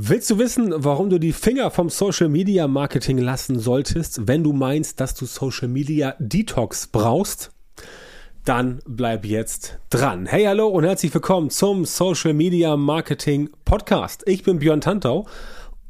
Willst du wissen, warum du die Finger vom Social Media Marketing lassen solltest, wenn du meinst, dass du Social Media Detox brauchst? Dann bleib jetzt dran. Hey, hallo und herzlich willkommen zum Social Media Marketing Podcast. Ich bin Björn Tantau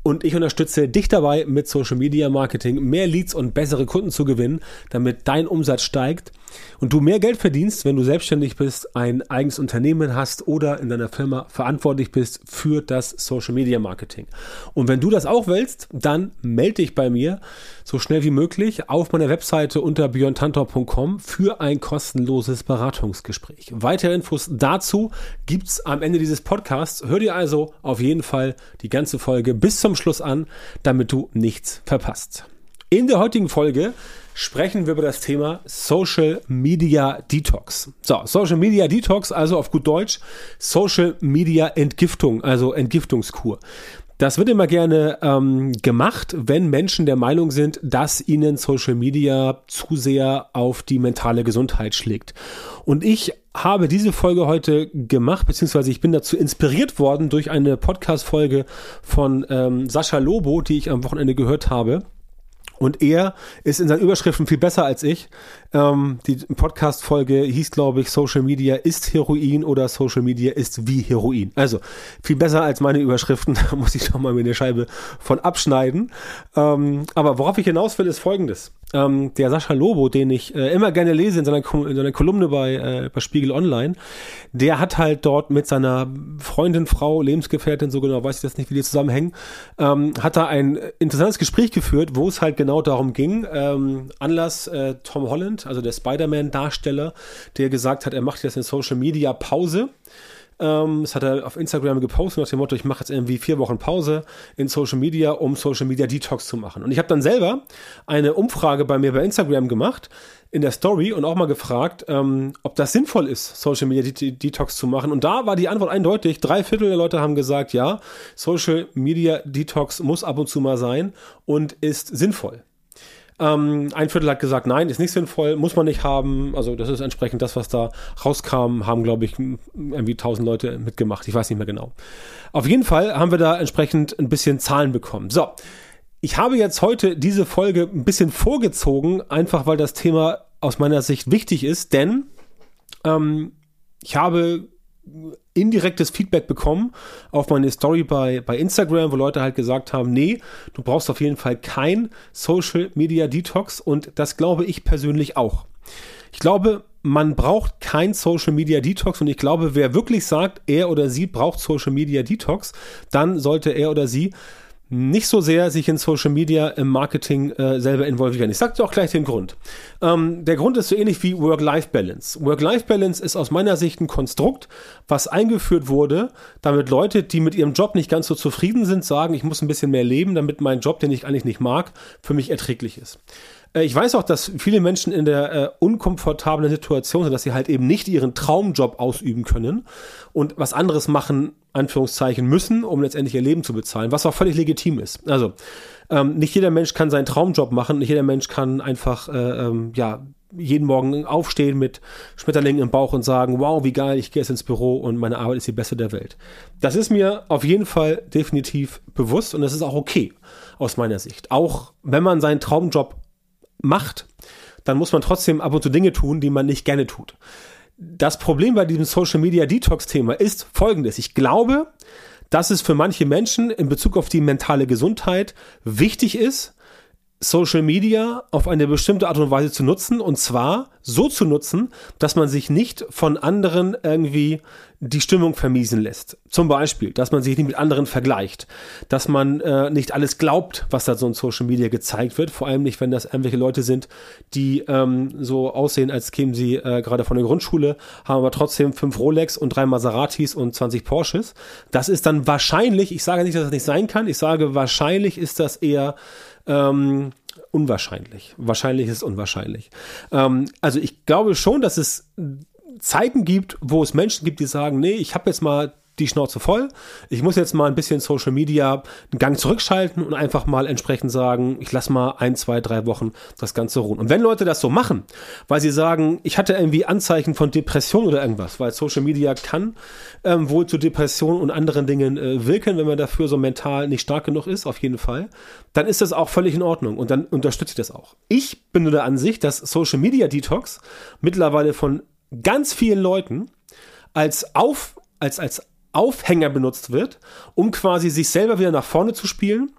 und ich unterstütze dich dabei, mit Social Media Marketing mehr Leads und bessere Kunden zu gewinnen, damit dein Umsatz steigt und du mehr Geld verdienst, wenn du selbstständig bist, ein eigenes Unternehmen hast oder in deiner Firma verantwortlich bist für das Social Media Marketing. Und wenn du das auch willst, dann melde dich bei mir so schnell wie möglich auf meiner Webseite unter björntantor.com für ein kostenloses Beratungsgespräch. Weitere Infos dazu gibt's am Ende dieses Podcasts. Hör dir also auf jeden Fall die ganze Folge bis zum Schluss an, damit du nichts verpasst. In der heutigen Folge sprechen wir über das Thema Social Media Detox. So, Social Media Detox, also auf gut Deutsch Social Media Entgiftung, also Entgiftungskur. Das wird immer gerne ähm, gemacht, wenn Menschen der Meinung sind, dass ihnen Social Media zu sehr auf die mentale Gesundheit schlägt. Und ich habe diese Folge heute gemacht, beziehungsweise ich bin dazu inspiriert worden durch eine Podcast-Folge von ähm, Sascha Lobo, die ich am Wochenende gehört habe. Und er ist in seinen Überschriften viel besser als ich. Ähm, die Podcast-Folge hieß, glaube ich, Social Media ist Heroin oder Social Media ist wie Heroin. Also viel besser als meine Überschriften. Da muss ich doch mal mir eine Scheibe von abschneiden. Ähm, aber worauf ich hinaus will, ist folgendes. Ähm, der Sascha Lobo, den ich äh, immer gerne lese in seiner, in seiner Kolumne bei, äh, bei Spiegel Online, der hat halt dort mit seiner Freundin, Frau, Lebensgefährtin, so genau weiß ich das nicht, wie die zusammenhängen, ähm, hat da ein interessantes Gespräch geführt, wo es halt genau darum ging. Ähm, Anlass äh, Tom Holland, also der Spider-Man-Darsteller, der gesagt hat, er macht jetzt eine Social-Media-Pause. Ähm, das hat er auf Instagram gepostet nach dem Motto, ich mache jetzt irgendwie vier Wochen Pause in Social Media, um Social Media Detox zu machen. Und ich habe dann selber eine Umfrage bei mir bei Instagram gemacht in der Story und auch mal gefragt, ähm, ob das sinnvoll ist, Social Media Detox zu machen. Und da war die Antwort eindeutig. Drei Viertel der Leute haben gesagt, ja, Social Media Detox muss ab und zu mal sein und ist sinnvoll. Ähm, ein Viertel hat gesagt, nein, ist nicht sinnvoll, muss man nicht haben. Also das ist entsprechend das, was da rauskam, haben, glaube ich, irgendwie tausend Leute mitgemacht. Ich weiß nicht mehr genau. Auf jeden Fall haben wir da entsprechend ein bisschen Zahlen bekommen. So. Ich habe jetzt heute diese Folge ein bisschen vorgezogen, einfach weil das Thema aus meiner Sicht wichtig ist, denn ähm, ich habe indirektes Feedback bekommen auf meine Story bei, bei Instagram, wo Leute halt gesagt haben, nee, du brauchst auf jeden Fall kein Social Media Detox und das glaube ich persönlich auch. Ich glaube, man braucht kein Social Media Detox und ich glaube, wer wirklich sagt, er oder sie braucht Social Media Detox, dann sollte er oder sie nicht so sehr sich in Social Media im Marketing äh, selber involvieren. Ich sage dir auch gleich den Grund. Ähm, der Grund ist so ähnlich wie Work-Life-Balance. Work-Life-Balance ist aus meiner Sicht ein Konstrukt, was eingeführt wurde, damit Leute, die mit ihrem Job nicht ganz so zufrieden sind, sagen, ich muss ein bisschen mehr leben, damit mein Job, den ich eigentlich nicht mag, für mich erträglich ist. Äh, ich weiß auch, dass viele Menschen in der äh, unkomfortablen Situation sind, dass sie halt eben nicht ihren Traumjob ausüben können und was anderes machen, Anführungszeichen, müssen, um letztendlich ihr Leben zu bezahlen, was auch völlig legitim ist. Also, ähm, nicht jeder Mensch kann seinen Traumjob machen, nicht jeder Mensch kann einfach, äh, ähm, ja, jeden Morgen aufstehen mit Schmetterlingen im Bauch und sagen, wow, wie geil, ich gehe jetzt ins Büro und meine Arbeit ist die beste der Welt. Das ist mir auf jeden Fall definitiv bewusst und das ist auch okay aus meiner Sicht. Auch wenn man seinen Traumjob macht, dann muss man trotzdem ab und zu Dinge tun, die man nicht gerne tut. Das Problem bei diesem Social Media Detox Thema ist folgendes. Ich glaube, dass es für manche Menschen in Bezug auf die mentale Gesundheit wichtig ist, Social Media auf eine bestimmte Art und Weise zu nutzen und zwar so zu nutzen, dass man sich nicht von anderen irgendwie die Stimmung vermiesen lässt. Zum Beispiel, dass man sich nicht mit anderen vergleicht, dass man äh, nicht alles glaubt, was da so in Social Media gezeigt wird, vor allem nicht, wenn das irgendwelche Leute sind, die ähm, so aussehen, als kämen sie äh, gerade von der Grundschule, haben aber trotzdem fünf Rolex und drei Maseratis und 20 Porsches. Das ist dann wahrscheinlich, ich sage nicht, dass das nicht sein kann, ich sage wahrscheinlich ist das eher ähm, unwahrscheinlich. Wahrscheinlich ist unwahrscheinlich. Ähm, also ich glaube schon, dass es Zeiten gibt, wo es Menschen gibt, die sagen, nee, ich habe jetzt mal die Schnauze voll. Ich muss jetzt mal ein bisschen Social Media einen Gang zurückschalten und einfach mal entsprechend sagen, ich lasse mal ein, zwei, drei Wochen das Ganze ruhen. Und wenn Leute das so machen, weil sie sagen, ich hatte irgendwie Anzeichen von Depression oder irgendwas, weil Social Media kann ähm, wohl zu Depression und anderen Dingen äh, wirken, wenn man dafür so mental nicht stark genug ist, auf jeden Fall, dann ist das auch völlig in Ordnung und dann unterstütze ich das auch. Ich bin nur der Ansicht, dass Social Media Detox mittlerweile von ganz vielen Leuten als auf als als Aufhänger benutzt wird, um quasi sich selber wieder nach vorne zu spielen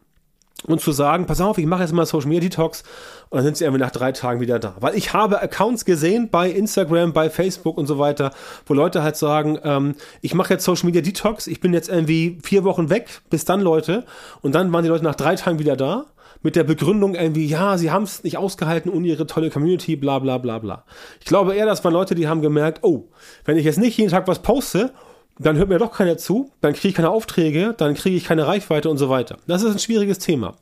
und zu sagen, pass auf, ich mache jetzt mal Social Media Detox und dann sind sie irgendwie nach drei Tagen wieder da. Weil ich habe Accounts gesehen bei Instagram, bei Facebook und so weiter, wo Leute halt sagen, ähm, ich mache jetzt Social Media Detox, ich bin jetzt irgendwie vier Wochen weg, bis dann Leute und dann waren die Leute nach drei Tagen wieder da mit der Begründung irgendwie, ja, sie haben es nicht ausgehalten ohne ihre tolle Community, bla bla bla bla. Ich glaube eher, das waren Leute, die haben gemerkt, oh, wenn ich jetzt nicht jeden Tag was poste dann hört mir doch keiner zu, dann kriege ich keine Aufträge, dann kriege ich keine Reichweite und so weiter. Das ist ein schwieriges Thema.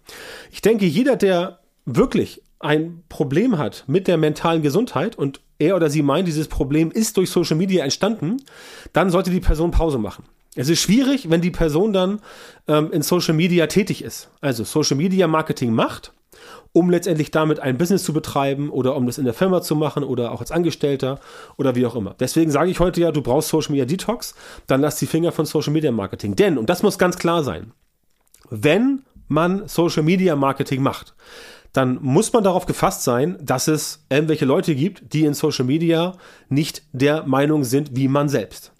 Ich denke, jeder, der wirklich ein Problem hat mit der mentalen Gesundheit und er oder sie meint, dieses Problem ist durch Social Media entstanden, dann sollte die Person Pause machen. Es ist schwierig, wenn die Person dann ähm, in Social Media tätig ist, also Social Media Marketing macht um letztendlich damit ein Business zu betreiben oder um das in der Firma zu machen oder auch als Angestellter oder wie auch immer. Deswegen sage ich heute ja, du brauchst Social Media Detox, dann lass die Finger von Social Media Marketing. Denn, und das muss ganz klar sein, wenn man Social Media Marketing macht, dann muss man darauf gefasst sein, dass es irgendwelche Leute gibt, die in Social Media nicht der Meinung sind wie man selbst.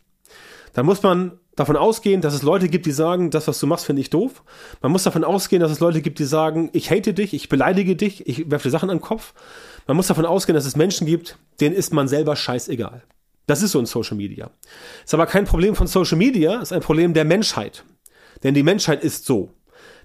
Dann muss man davon ausgehen, dass es Leute gibt, die sagen, das, was du machst, finde ich doof. Man muss davon ausgehen, dass es Leute gibt, die sagen, ich hate dich, ich beleidige dich, ich werfe dir Sachen an den Kopf. Man muss davon ausgehen, dass es Menschen gibt, denen ist man selber scheißegal. Das ist so in Social Media. Ist aber kein Problem von Social Media, ist ein Problem der Menschheit. Denn die Menschheit ist so.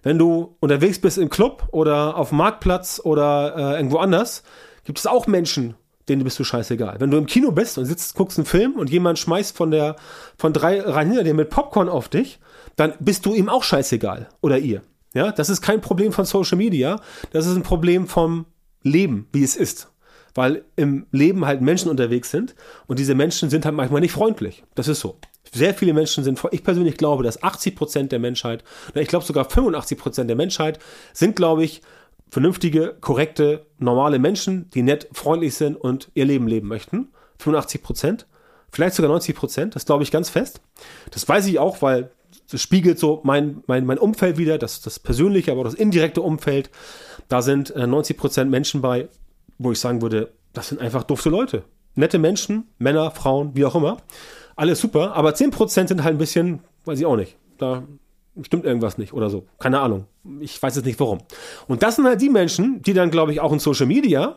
Wenn du unterwegs bist im Club oder auf dem Marktplatz oder äh, irgendwo anders, gibt es auch Menschen, denen bist du scheißegal. Wenn du im Kino bist und sitzt, guckst einen Film und jemand schmeißt von der, von drei rein hinter dir mit Popcorn auf dich, dann bist du ihm auch scheißegal. Oder ihr. Ja, das ist kein Problem von Social Media. Das ist ein Problem vom Leben, wie es ist. Weil im Leben halt Menschen unterwegs sind und diese Menschen sind halt manchmal nicht freundlich. Das ist so. Sehr viele Menschen sind, ich persönlich glaube, dass 80 Prozent der Menschheit, ich glaube sogar 85 Prozent der Menschheit sind, glaube ich, vernünftige, korrekte, normale Menschen, die nett, freundlich sind und ihr Leben leben möchten. 85 Prozent, vielleicht sogar 90 Prozent, das glaube ich ganz fest. Das weiß ich auch, weil das spiegelt so mein, mein, mein Umfeld wieder, das, das persönliche, aber auch das indirekte Umfeld. Da sind äh, 90 Prozent Menschen bei, wo ich sagen würde, das sind einfach dufte Leute. Nette Menschen, Männer, Frauen, wie auch immer. Alles super, aber 10 Prozent sind halt ein bisschen, weiß ich auch nicht. Da stimmt irgendwas nicht oder so. Keine Ahnung. Ich weiß jetzt nicht warum. Und das sind halt die Menschen, die dann, glaube ich, auch in Social Media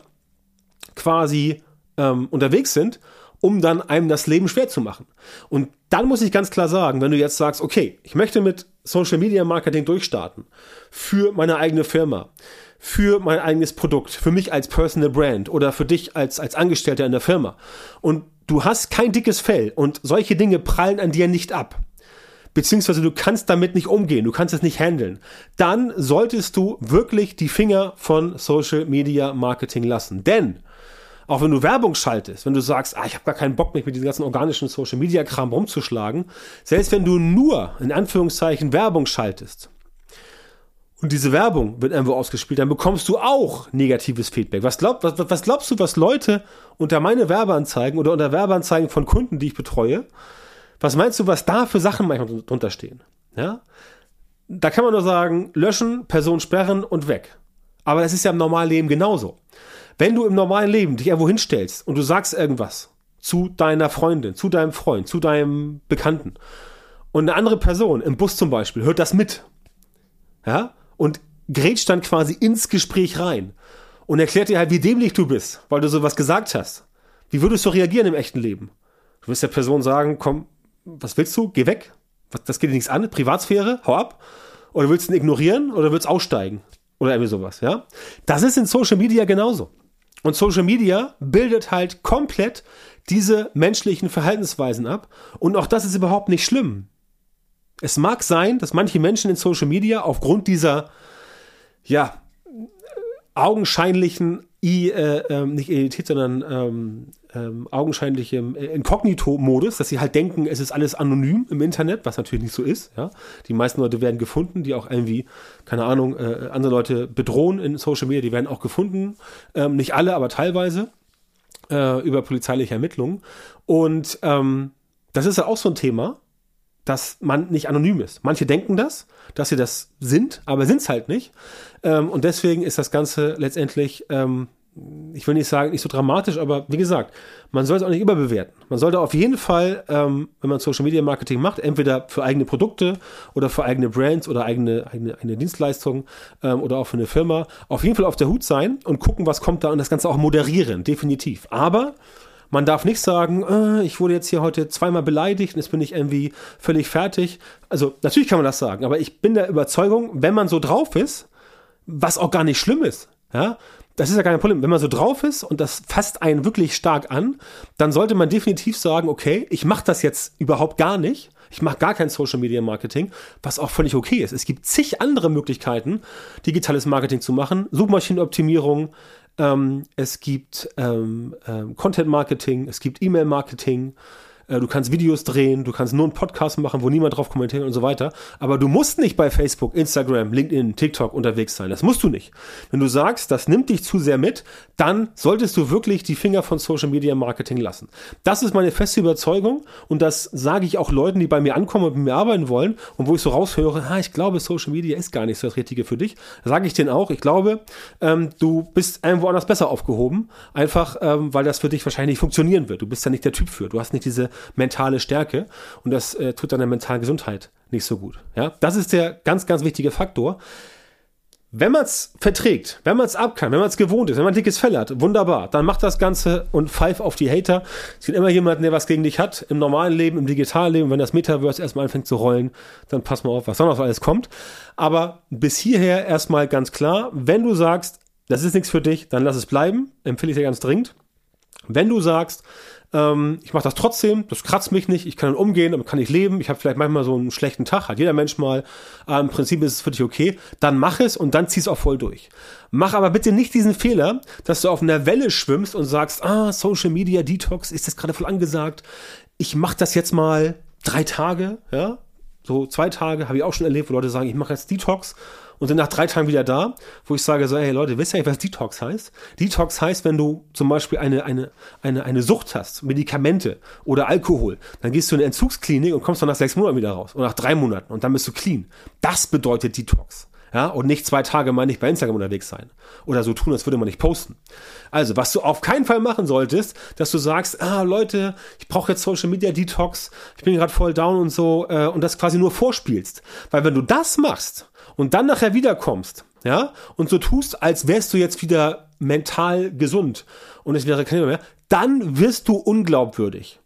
quasi ähm, unterwegs sind, um dann einem das Leben schwer zu machen. Und dann muss ich ganz klar sagen, wenn du jetzt sagst, okay, ich möchte mit Social Media Marketing durchstarten für meine eigene Firma, für mein eigenes Produkt, für mich als Personal Brand oder für dich als, als Angestellter in der Firma und du hast kein dickes Fell und solche Dinge prallen an dir nicht ab, beziehungsweise du kannst damit nicht umgehen, du kannst es nicht handeln, dann solltest du wirklich die Finger von Social Media Marketing lassen. Denn auch wenn du Werbung schaltest, wenn du sagst, ah, ich habe gar keinen Bock, mich mit diesem ganzen organischen Social Media Kram rumzuschlagen, selbst wenn du nur in Anführungszeichen Werbung schaltest und diese Werbung wird irgendwo ausgespielt, dann bekommst du auch negatives Feedback. Was, glaub, was, was glaubst du, was Leute unter meine Werbeanzeigen oder unter Werbeanzeigen von Kunden, die ich betreue, was meinst du, was da für Sachen manchmal drunter stehen? Ja? Da kann man nur sagen, löschen, Person sperren und weg. Aber das ist ja im normalen Leben genauso. Wenn du im normalen Leben dich irgendwo hinstellst und du sagst irgendwas zu deiner Freundin, zu deinem Freund, zu deinem Bekannten und eine andere Person im Bus zum Beispiel hört das mit, ja, und grätscht dann quasi ins Gespräch rein und erklärt dir halt, wie dämlich du bist, weil du sowas gesagt hast. Wie würdest du reagieren im echten Leben? Du wirst der Person sagen, komm, was willst du? Geh weg. Das geht dir nichts an. Privatsphäre, hau ab. Oder willst du ihn ignorieren oder willst du aussteigen? Oder irgendwie sowas, ja? Das ist in Social Media genauso. Und Social Media bildet halt komplett diese menschlichen Verhaltensweisen ab. Und auch das ist überhaupt nicht schlimm. Es mag sein, dass manche Menschen in Social Media aufgrund dieser, ja, augenscheinlichen, I, äh, äh, nicht Identität, sondern ähm, ähm, augenscheinlichem äh, Inkognito-Modus, dass sie halt denken, es ist alles anonym im Internet, was natürlich nicht so ist. Ja? Die meisten Leute werden gefunden, die auch irgendwie, keine Ahnung, äh, andere Leute bedrohen in Social Media, die werden auch gefunden. Ähm, nicht alle, aber teilweise äh, über polizeiliche Ermittlungen. Und ähm, das ist ja auch so ein Thema, dass man nicht anonym ist. Manche denken das, dass sie das sind, aber sind es halt nicht. Ähm, und deswegen ist das Ganze letztendlich ähm, ich will nicht sagen, nicht so dramatisch, aber wie gesagt, man soll es auch nicht überbewerten. Man sollte auf jeden Fall, ähm, wenn man Social Media Marketing macht, entweder für eigene Produkte oder für eigene Brands oder eigene, eigene, eigene Dienstleistungen ähm, oder auch für eine Firma, auf jeden Fall auf der Hut sein und gucken, was kommt da und das Ganze auch moderieren, definitiv. Aber man darf nicht sagen, äh, ich wurde jetzt hier heute zweimal beleidigt und jetzt bin ich irgendwie völlig fertig. Also natürlich kann man das sagen, aber ich bin der Überzeugung, wenn man so drauf ist, was auch gar nicht schlimm ist, ja, das ist ja kein Problem. Wenn man so drauf ist und das fasst einen wirklich stark an, dann sollte man definitiv sagen, okay, ich mache das jetzt überhaupt gar nicht. Ich mache gar kein Social Media Marketing, was auch völlig okay ist. Es gibt zig andere Möglichkeiten, digitales Marketing zu machen. Suchmaschinenoptimierung, ähm, es gibt ähm, ähm, Content Marketing, es gibt E-Mail Marketing, du kannst Videos drehen, du kannst nur einen Podcast machen, wo niemand drauf kommentiert und so weiter. Aber du musst nicht bei Facebook, Instagram, LinkedIn, TikTok unterwegs sein. Das musst du nicht. Wenn du sagst, das nimmt dich zu sehr mit, dann solltest du wirklich die Finger von Social Media Marketing lassen. Das ist meine feste Überzeugung und das sage ich auch Leuten, die bei mir ankommen und mit mir arbeiten wollen und wo ich so raushöre, ah, ich glaube, Social Media ist gar nicht so das Richtige für dich. Sage ich denen auch, ich glaube, ähm, du bist irgendwo anders besser aufgehoben, einfach ähm, weil das für dich wahrscheinlich nicht funktionieren wird. Du bist ja nicht der Typ für. Du hast nicht diese mentale Stärke und das äh, tut deiner mentalen Gesundheit nicht so gut. Ja, das ist der ganz, ganz wichtige Faktor. Wenn man es verträgt, wenn man es abkann, wenn man es gewohnt ist, wenn man dickes Fell hat, wunderbar, dann macht das Ganze und pfeif auf die Hater. Es gibt immer jemanden, der was gegen dich hat, im normalen Leben, im digitalen Leben. Wenn das Metaverse erstmal anfängt zu rollen, dann pass mal auf, was sonst alles kommt. Aber bis hierher erstmal ganz klar, wenn du sagst, das ist nichts für dich, dann lass es bleiben, empfehle ich dir ganz dringend. Wenn du sagst, ähm, ich mache das trotzdem, das kratzt mich nicht, ich kann dann umgehen, damit kann ich leben, ich habe vielleicht manchmal so einen schlechten Tag, hat jeder Mensch mal, äh, im Prinzip ist es für dich okay, dann mach es und dann zieh es auch voll durch. Mach aber bitte nicht diesen Fehler, dass du auf einer Welle schwimmst und sagst, ah, Social Media Detox, ist das gerade voll angesagt, ich mache das jetzt mal drei Tage, ja, so zwei Tage, habe ich auch schon erlebt, wo Leute sagen, ich mache jetzt Detox und sind nach drei Tagen wieder da, wo ich sage so, hey Leute, wisst ihr nicht, was Detox heißt? Detox heißt, wenn du zum Beispiel eine, eine, eine, eine Sucht hast, Medikamente oder Alkohol, dann gehst du in eine Entzugsklinik und kommst dann nach sechs Monaten wieder raus oder nach drei Monaten und dann bist du clean. Das bedeutet Detox. Ja, und nicht zwei Tage mal nicht bei Instagram unterwegs sein. Oder so tun, als würde man nicht posten. Also, was du auf keinen Fall machen solltest, dass du sagst, ah, Leute, ich brauche jetzt Social Media Detox, ich bin gerade voll down und so, äh, und das quasi nur vorspielst. Weil wenn du das machst und dann nachher wiederkommst, ja, und so tust, als wärst du jetzt wieder mental gesund und es wäre kein Thema mehr, dann wirst du unglaubwürdig.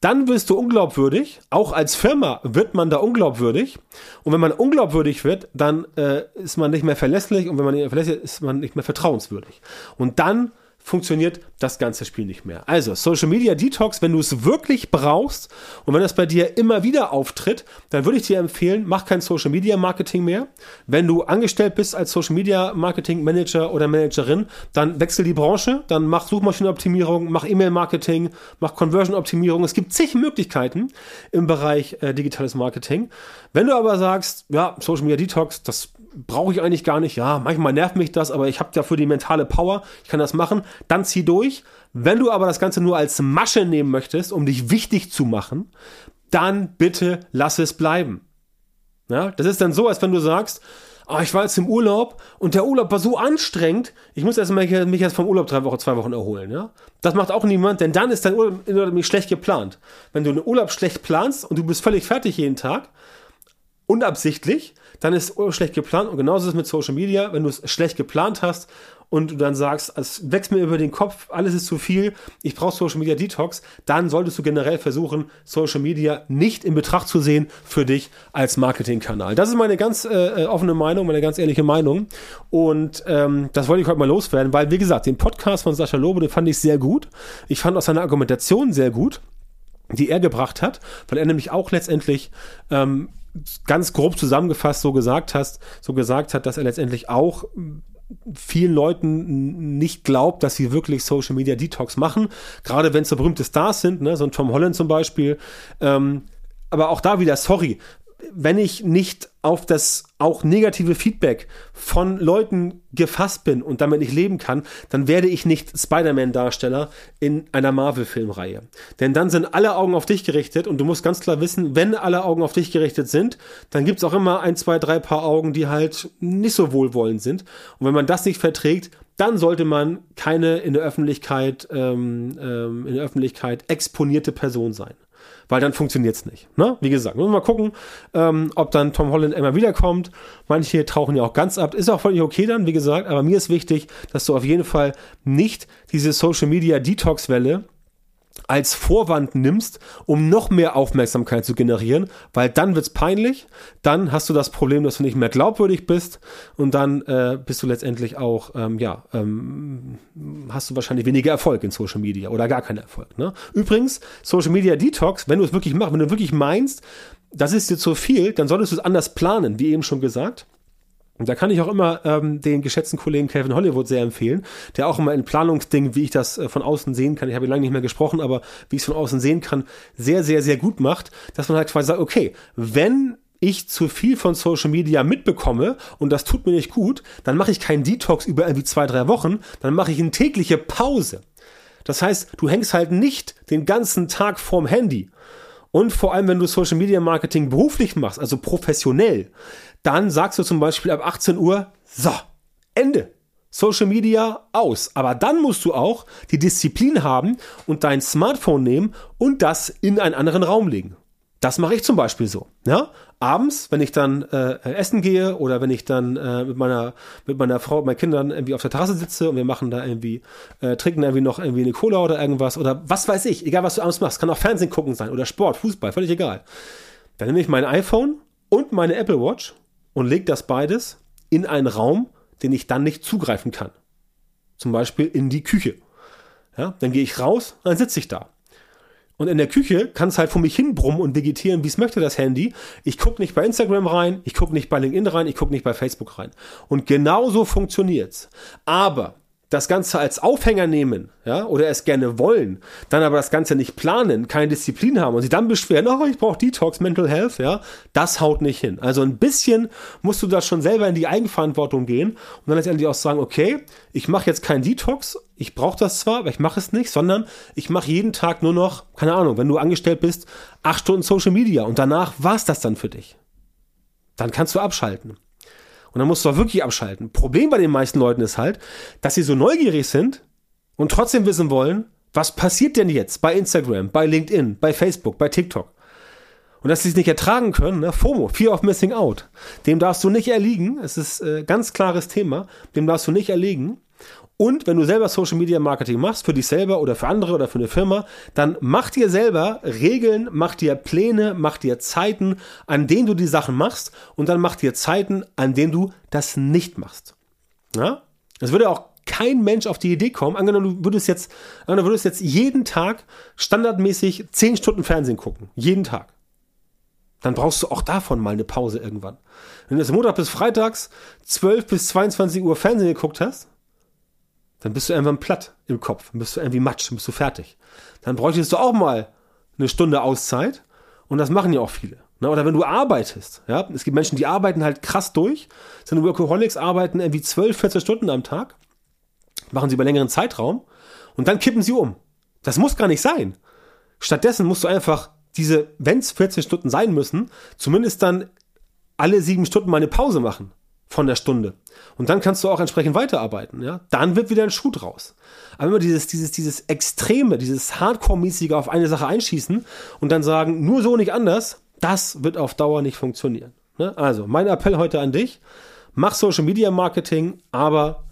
Dann wirst du unglaubwürdig, auch als Firma wird man da unglaubwürdig. Und wenn man unglaubwürdig wird, dann äh, ist man nicht mehr verlässlich und wenn man nicht mehr verlässlich ist, ist man nicht mehr vertrauenswürdig. Und dann funktioniert das ganze Spiel nicht mehr. Also Social Media Detox, wenn du es wirklich brauchst und wenn das bei dir immer wieder auftritt, dann würde ich dir empfehlen, mach kein Social Media Marketing mehr. Wenn du angestellt bist als Social Media Marketing Manager oder Managerin, dann wechsel die Branche, dann mach Suchmaschinenoptimierung, mach E-Mail Marketing, mach Conversion Optimierung. Es gibt zig Möglichkeiten im Bereich äh, digitales Marketing. Wenn du aber sagst, ja, Social Media Detox, das brauche ich eigentlich gar nicht. Ja, manchmal nervt mich das, aber ich habe dafür die mentale Power. Ich kann das machen. Dann zieh durch. Wenn du aber das Ganze nur als Masche nehmen möchtest, um dich wichtig zu machen, dann bitte lass es bleiben. Ja, das ist dann so, als wenn du sagst, oh, ich war jetzt im Urlaub und der Urlaub war so anstrengend, ich muss erstmal mich jetzt vom Urlaub drei Wochen, zwei Wochen erholen. Ja? Das macht auch niemand, denn dann ist dein Urlaub nämlich schlecht geplant. Wenn du einen Urlaub schlecht planst und du bist völlig fertig jeden Tag, unabsichtlich, dann ist es schlecht geplant. Und genauso ist es mit Social Media, wenn du es schlecht geplant hast und du dann sagst, es wächst mir über den Kopf, alles ist zu viel, ich brauche Social Media Detox, dann solltest du generell versuchen, Social Media nicht in Betracht zu sehen für dich als Marketingkanal. Das ist meine ganz äh, äh offene Meinung, meine ganz ehrliche Meinung. Und ähm, das wollte ich heute mal loswerden, weil, wie gesagt, den Podcast von Sascha Lobe, den fand ich sehr gut. Ich fand auch seine Argumentation sehr gut die er gebracht hat, weil er nämlich auch letztendlich ähm, ganz grob zusammengefasst so gesagt hast, so gesagt hat, dass er letztendlich auch vielen Leuten nicht glaubt, dass sie wirklich Social Media Detox machen. Gerade wenn es so berühmte Stars sind, ne, so ein Tom Holland zum Beispiel. Ähm, aber auch da wieder, sorry, wenn ich nicht auf das auch negative Feedback von Leuten gefasst bin und damit nicht leben kann, dann werde ich nicht Spider-Man-Darsteller in einer Marvel-Filmreihe. Denn dann sind alle Augen auf dich gerichtet und du musst ganz klar wissen, wenn alle Augen auf dich gerichtet sind, dann gibt es auch immer ein, zwei, drei Paar Augen, die halt nicht so wohlwollend sind. Und wenn man das nicht verträgt, dann sollte man keine in der Öffentlichkeit, ähm, ähm, in der Öffentlichkeit exponierte Person sein weil dann funktioniert es nicht. Ne? Wie gesagt, müssen wir mal gucken, ähm, ob dann Tom Holland immer wiederkommt. Manche tauchen ja auch ganz ab. Ist auch völlig okay dann, wie gesagt, aber mir ist wichtig, dass du auf jeden Fall nicht diese Social Media Detox Welle als Vorwand nimmst, um noch mehr Aufmerksamkeit zu generieren, weil dann wird's peinlich, dann hast du das Problem, dass du nicht mehr glaubwürdig bist und dann äh, bist du letztendlich auch, ähm, ja, ähm, hast du wahrscheinlich weniger Erfolg in Social Media oder gar keinen Erfolg. Ne? Übrigens, Social Media Detox, wenn du es wirklich machst, wenn du wirklich meinst, das ist dir zu viel, dann solltest du es anders planen, wie eben schon gesagt. Und da kann ich auch immer ähm, den geschätzten Kollegen Kevin Hollywood sehr empfehlen, der auch immer in Planungsdingen, wie ich das äh, von außen sehen kann, ich habe ihn lange nicht mehr gesprochen, aber wie ich es von außen sehen kann, sehr, sehr, sehr gut macht, dass man halt quasi sagt, okay, wenn ich zu viel von Social Media mitbekomme und das tut mir nicht gut, dann mache ich keinen Detox über irgendwie zwei, drei Wochen, dann mache ich eine tägliche Pause. Das heißt, du hängst halt nicht den ganzen Tag vorm Handy. Und vor allem, wenn du Social Media Marketing beruflich machst, also professionell, dann sagst du zum Beispiel ab 18 Uhr, so, Ende. Social Media aus. Aber dann musst du auch die Disziplin haben und dein Smartphone nehmen und das in einen anderen Raum legen. Das mache ich zum Beispiel so. Ja? Abends, wenn ich dann äh, essen gehe oder wenn ich dann äh, mit meiner mit meiner Frau, meinen Kindern irgendwie auf der Terrasse sitze und wir machen da irgendwie äh, trinken irgendwie noch irgendwie eine Cola oder irgendwas oder was weiß ich, egal was du abends machst, kann auch Fernsehen gucken sein oder Sport, Fußball, völlig egal. Dann nehme ich mein iPhone und meine Apple Watch und lege das beides in einen Raum, den ich dann nicht zugreifen kann. Zum Beispiel in die Küche. Ja, dann gehe ich raus, dann sitze ich da. Und in der Küche kann es halt vor mich hinbrummen und vegetieren, wie es möchte, das Handy. Ich gucke nicht bei Instagram rein, ich gucke nicht bei LinkedIn rein, ich gucke nicht bei Facebook rein. Und genauso funktioniert's. Aber das Ganze als Aufhänger nehmen, ja, oder es gerne wollen, dann aber das Ganze nicht planen, keine Disziplin haben und sich dann beschweren, oh, ich brauche Detox, Mental Health, ja, das haut nicht hin. Also ein bisschen musst du da schon selber in die Eigenverantwortung gehen und dann letztendlich auch sagen, okay, ich mache jetzt keinen Detox, ich brauche das zwar, aber ich mache es nicht, sondern ich mache jeden Tag nur noch, keine Ahnung, wenn du angestellt bist, acht Stunden Social Media und danach war's das dann für dich. Dann kannst du abschalten. Und dann musst du auch wirklich abschalten. Problem bei den meisten Leuten ist halt, dass sie so neugierig sind und trotzdem wissen wollen, was passiert denn jetzt bei Instagram, bei LinkedIn, bei Facebook, bei TikTok. Und dass sie es nicht ertragen können, ne? FOMO, Fear of Missing Out. Dem darfst du nicht erliegen. Es ist äh, ganz klares Thema. Dem darfst du nicht erliegen. Und wenn du selber Social Media Marketing machst, für dich selber oder für andere oder für eine Firma, dann mach dir selber Regeln, mach dir Pläne, mach dir Zeiten, an denen du die Sachen machst und dann mach dir Zeiten, an denen du das nicht machst. Ja? Es würde auch kein Mensch auf die Idee kommen, angenommen, du würdest jetzt, angenommen, du würdest jetzt jeden Tag standardmäßig 10 Stunden Fernsehen gucken. Jeden Tag. Dann brauchst du auch davon mal eine Pause irgendwann. Wenn du jetzt Montag bis Freitags 12 bis 22 Uhr Fernsehen geguckt hast, dann bist du irgendwann platt im Kopf, dann bist du irgendwie matsch, dann bist du fertig. Dann bräuchtest du auch mal eine Stunde Auszeit und das machen ja auch viele. Ne? Oder wenn du arbeitest, ja, es gibt Menschen, die arbeiten halt krass durch, sind Workaholics, arbeiten irgendwie 12, 14 Stunden am Tag, machen sie über längeren Zeitraum und dann kippen sie um. Das muss gar nicht sein. Stattdessen musst du einfach diese, wenn es 14 Stunden sein müssen, zumindest dann alle sieben Stunden mal eine Pause machen von der Stunde. Und dann kannst du auch entsprechend weiterarbeiten, ja. Dann wird wieder ein Schuh draus. Aber immer dieses, dieses, dieses Extreme, dieses Hardcore-mäßige auf eine Sache einschießen und dann sagen, nur so nicht anders, das wird auf Dauer nicht funktionieren. Ne? Also, mein Appell heute an dich, mach Social Media Marketing, aber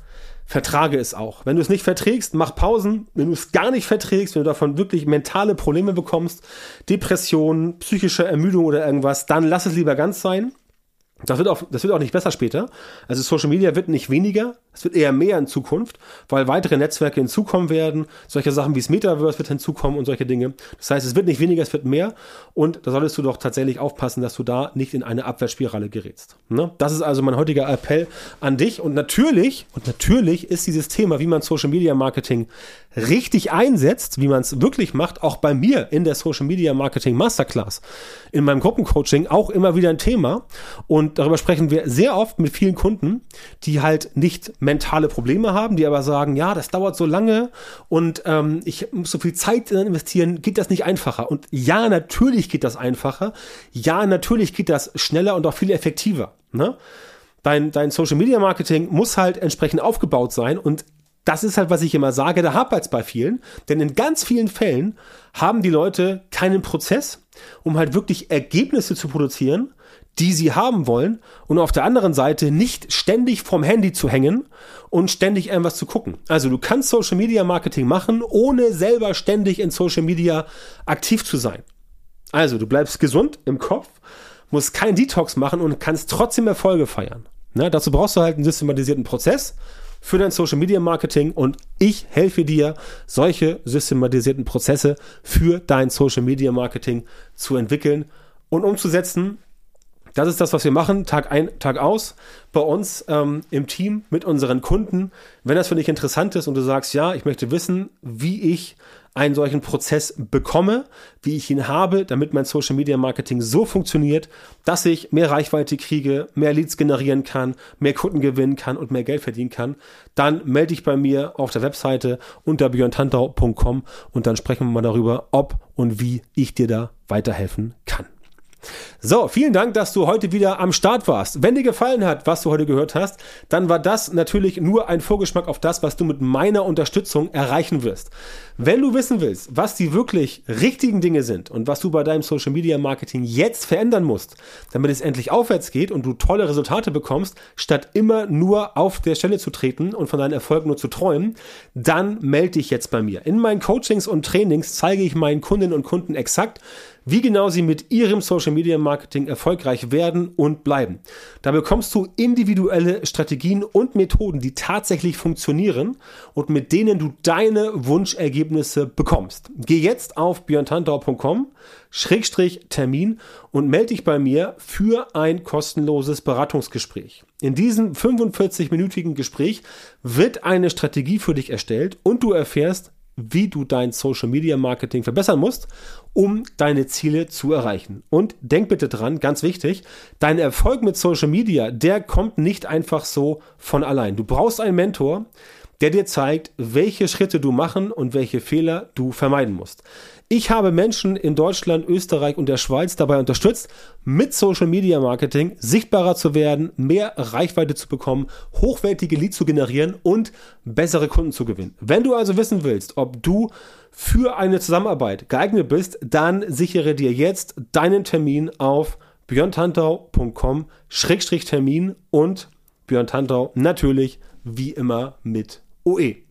vertrage es auch. Wenn du es nicht verträgst, mach Pausen. Wenn du es gar nicht verträgst, wenn du davon wirklich mentale Probleme bekommst, Depressionen, psychische Ermüdung oder irgendwas, dann lass es lieber ganz sein Das wird, auch, das wird auch nicht besser später. Also Social Media wird nicht weniger, es wird eher mehr in Zukunft, weil weitere Netzwerke hinzukommen werden. Solche Sachen wie das Metaverse wird hinzukommen und solche Dinge. Das heißt, es wird nicht weniger, es wird mehr. Und da solltest du doch tatsächlich aufpassen, dass du da nicht in eine Abwärtsspirale gerätst. Ne? Das ist also mein heutiger Appell an dich. Und natürlich, und natürlich ist dieses Thema, wie man Social Media Marketing richtig einsetzt, wie man es wirklich macht, auch bei mir in der Social Media Marketing Masterclass, in meinem Gruppencoaching auch immer wieder ein Thema. Und darüber sprechen wir sehr oft mit vielen Kunden, die halt nicht mentale Probleme haben, die aber sagen, ja, das dauert so lange und ähm, ich muss so viel Zeit investieren, geht das nicht einfacher? Und ja, natürlich geht das einfacher. Ja, natürlich geht das schneller und auch viel effektiver. Ne? Dein, dein Social Media Marketing muss halt entsprechend aufgebaut sein und das ist halt, was ich immer sage, da hapert es bei vielen. Denn in ganz vielen Fällen haben die Leute keinen Prozess, um halt wirklich Ergebnisse zu produzieren, die sie haben wollen. Und auf der anderen Seite nicht ständig vom Handy zu hängen und ständig irgendwas zu gucken. Also du kannst Social Media Marketing machen, ohne selber ständig in Social Media aktiv zu sein. Also du bleibst gesund im Kopf, musst keinen Detox machen und kannst trotzdem Erfolge feiern. Ne? Dazu brauchst du halt einen systematisierten Prozess für dein Social Media Marketing und ich helfe dir, solche systematisierten Prozesse für dein Social Media Marketing zu entwickeln und umzusetzen. Das ist das, was wir machen, Tag ein, Tag aus, bei uns ähm, im Team mit unseren Kunden. Wenn das für dich interessant ist und du sagst, ja, ich möchte wissen, wie ich einen solchen Prozess bekomme, wie ich ihn habe, damit mein Social Media Marketing so funktioniert, dass ich mehr Reichweite kriege, mehr Leads generieren kann, mehr Kunden gewinnen kann und mehr Geld verdienen kann, dann melde dich bei mir auf der Webseite unter björntantau.com und dann sprechen wir mal darüber, ob und wie ich dir da weiterhelfen kann. So, vielen Dank, dass du heute wieder am Start warst. Wenn dir gefallen hat, was du heute gehört hast, dann war das natürlich nur ein Vorgeschmack auf das, was du mit meiner Unterstützung erreichen wirst. Wenn du wissen willst, was die wirklich richtigen Dinge sind und was du bei deinem Social Media Marketing jetzt verändern musst, damit es endlich aufwärts geht und du tolle Resultate bekommst, statt immer nur auf der Stelle zu treten und von deinen Erfolgen nur zu träumen, dann melde dich jetzt bei mir. In meinen Coachings und Trainings zeige ich meinen Kundinnen und Kunden exakt, wie genau sie mit ihrem Social Media Marketing erfolgreich werden und bleiben. Da bekommst du individuelle Strategien und Methoden, die tatsächlich funktionieren und mit denen du deine Wunschergebnisse bekommst. Geh jetzt auf björntantau.com Schrägstrich Termin und melde dich bei mir für ein kostenloses Beratungsgespräch. In diesem 45-minütigen Gespräch wird eine Strategie für dich erstellt und du erfährst, wie du dein Social Media Marketing verbessern musst, um deine Ziele zu erreichen. Und denk bitte dran, ganz wichtig, dein Erfolg mit Social Media, der kommt nicht einfach so von allein. Du brauchst einen Mentor, der dir zeigt, welche Schritte du machen und welche Fehler du vermeiden musst. Ich habe Menschen in Deutschland, Österreich und der Schweiz dabei unterstützt, mit Social Media Marketing sichtbarer zu werden, mehr Reichweite zu bekommen, hochwertige Leads zu generieren und bessere Kunden zu gewinnen. Wenn du also wissen willst, ob du für eine Zusammenarbeit geeignet bist, dann sichere dir jetzt deinen Termin auf björntantau.com-termin und Björn Tantau natürlich wie immer mit OE.